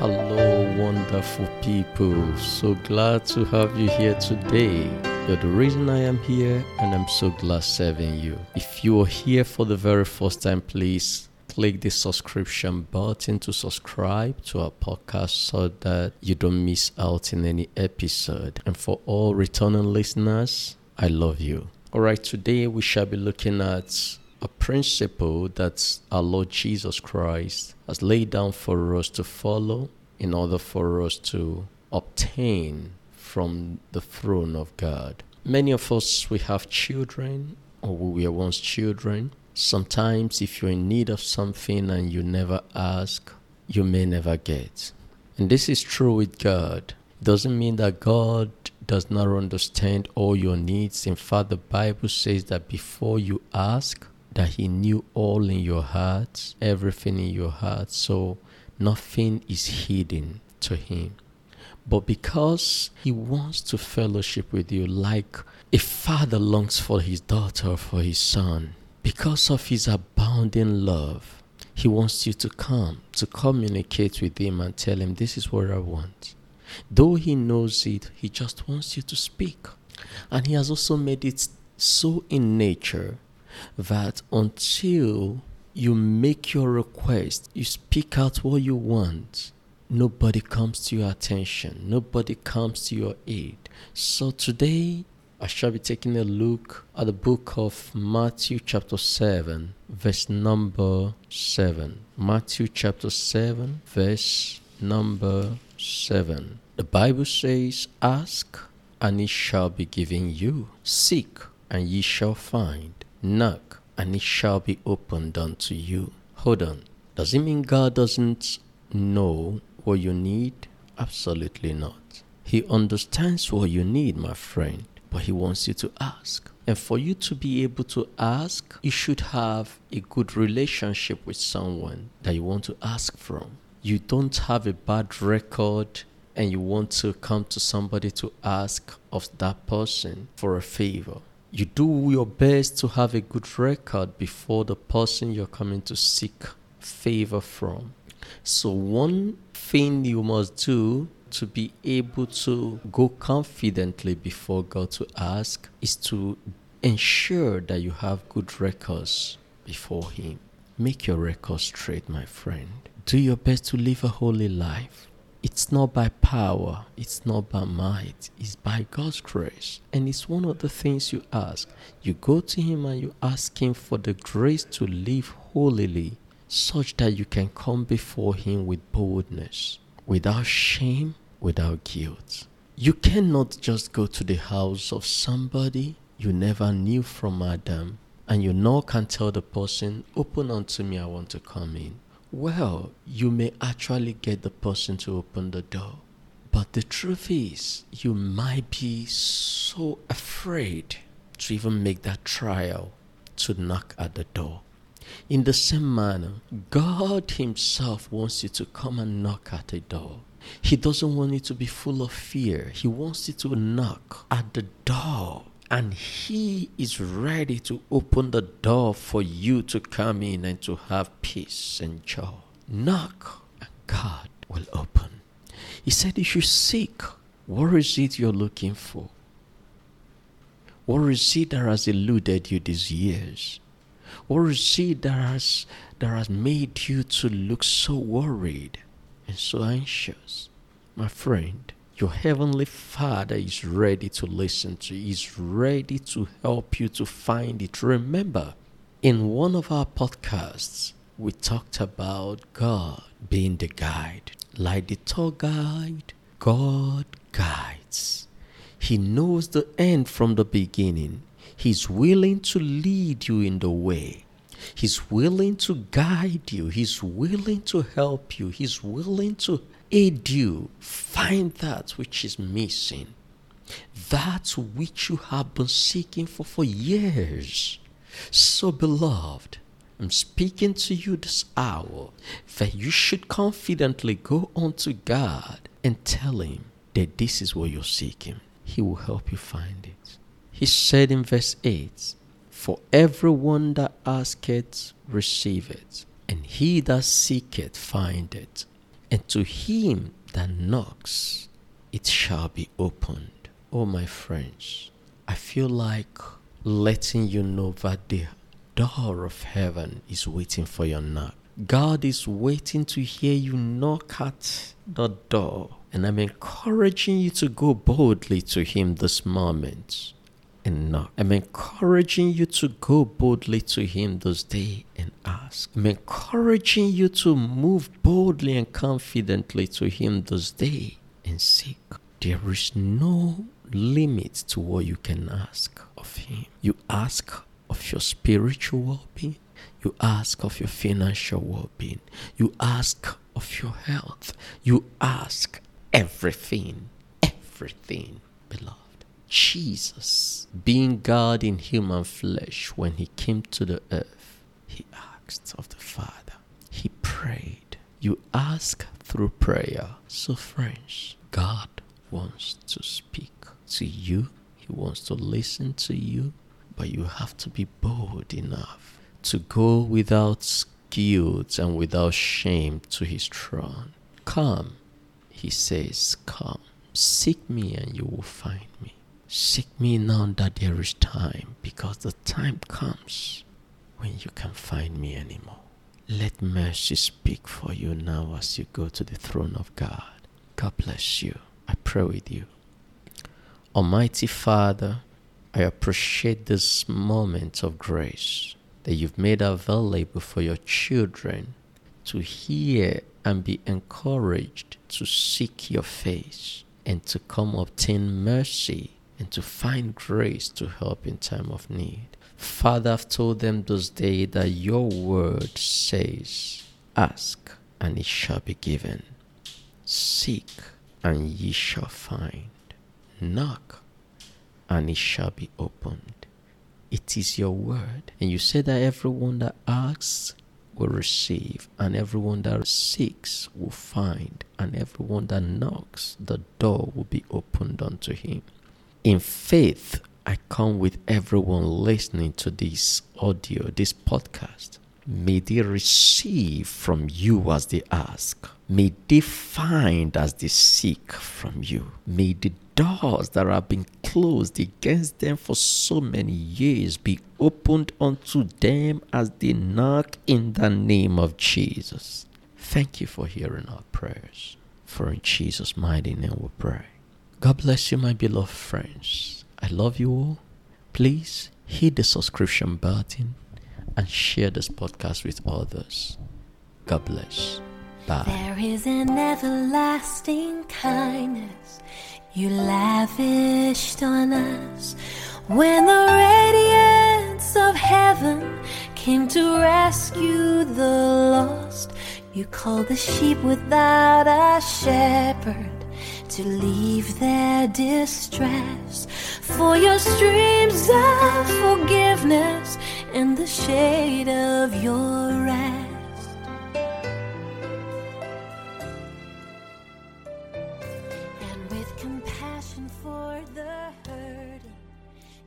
Hello, wonderful people. So glad to have you here today. You're the reason I am here, and I'm so glad serving you. If you are here for the very first time, please click the subscription button to subscribe to our podcast so that you don't miss out in any episode. And for all returning listeners, I love you. All right, today we shall be looking at a principle that our Lord Jesus Christ has laid down for us to follow in order for us to obtain from the throne of God. Many of us, we have children or we were once children. Sometimes, if you're in need of something and you never ask, you may never get. And this is true with God. It doesn't mean that God does not understand all your needs. In fact, the Bible says that before you ask, that he knew all in your heart, everything in your heart. So nothing is hidden to him. But because he wants to fellowship with you like a father longs for his daughter, or for his son, because of his abounding love, he wants you to come, to communicate with him and tell him, This is what I want. Though he knows it, he just wants you to speak. And he has also made it so in nature that until you make your request, you speak out what you want, nobody comes to your attention, nobody comes to your aid. So today, I shall be taking a look at the book of Matthew, chapter 7, verse number 7. Matthew, chapter 7, verse number 7. The Bible says, Ask, and it shall be given you. Seek, and ye shall find. Knock, and it shall be opened unto you. Hold on. Does it mean God doesn't know what you need? Absolutely not. He understands what you need, my friend, but He wants you to ask. And for you to be able to ask, you should have a good relationship with someone that you want to ask from. You don't have a bad record and you want to come to somebody to ask of that person for a favor you do your best to have a good record before the person you're coming to seek favor from. So, one thing you must do to be able to go confidently before God to ask is to ensure that you have good records before Him. Make your record straight, my friend. Do your best to live a holy life. It's not by power, it's not by might, it's by God's grace. And it's one of the things you ask. You go to Him and you ask Him for the grace to live holily, such that you can come before Him with boldness, without shame, without guilt. You cannot just go to the house of somebody you never knew from Adam and you now can tell the person, Open unto me, I want to come in. Well, you may actually get the person to open the door. But the truth is, you might be so afraid to even make that trial to knock at the door. In the same manner, God Himself wants you to come and knock at a door. He doesn't want you to be full of fear. He wants you to knock at the door and He is ready to open the door for you to come in and to have peace and joy. Knock, and God will open. He said you should seek. What is it you're looking for? What is it that has eluded you these years? What is it that has, that has made you to look so worried and so anxious? My friend, your heavenly Father is ready to listen to you, is ready to help you to find it. Remember, in one of our podcasts, we talked about God being the guide. Like the tour guide, God guides. He knows the end from the beginning. He's willing to lead you in the way. He's willing to guide you. He's willing to help you. He's willing to aid you find that which is missing, that which you have been seeking for for years. So, beloved, I'm speaking to you this hour that you should confidently go unto God and tell Him that this is what you're seeking. He will help you find it. He said in verse 8, For everyone that asketh receiveth, and he that seeketh findeth, it. and to him that knocks, it shall be opened. Oh, my friends, I feel like letting you know that the door of heaven is waiting for your knock. God is waiting to hear you knock at the door. And I'm encouraging you to go boldly to Him this moment and knock. I'm encouraging you to go boldly to Him this day and ask. I'm encouraging you to move boldly and confidently to Him this day and seek. There is no limit to what you can ask of Him. You ask of your spiritual well being, you ask of your financial well being, you ask of your health, you ask everything, everything, beloved. Jesus, being God in human flesh, when he came to the earth, he asked of the Father. He prayed. You ask through prayer. So, friends, God wants to speak to you, He wants to listen to you, but you have to be bold enough to go without guilt and without shame to His throne. Come, He says, Come. Seek me and you will find me. Seek me now that there is time, because the time comes when you can find me anymore. Let mercy speak for you now as you go to the throne of God. God bless you. I pray with you. Almighty Father, I appreciate this moment of grace that you've made available for your children to hear and be encouraged to seek your face and to come obtain mercy and to find grace to help in time of need. Father, I've told them those days that your word says, Ask and it shall be given, seek and ye shall find, knock and it shall be opened. It is your word. And you say that everyone that asks will receive, and everyone that seeks will find, and everyone that knocks, the door will be opened unto him. In faith, I come with everyone listening to this audio, this podcast. May they receive from you as they ask. May they find as they seek from you. May the doors that have been closed against them for so many years be opened unto them as they knock in the name of Jesus. Thank you for hearing our prayers. For in Jesus' mighty name we pray. God bless you, my beloved friends. I love you all. Please hit the subscription button and share this podcast with others. God bless. Bye. There is an everlasting kindness you lavished on us when the radiance of heaven came to rescue the lost. You called the sheep without a shepherd to leave their distress for your streams of forgiveness in the shade of your wrath.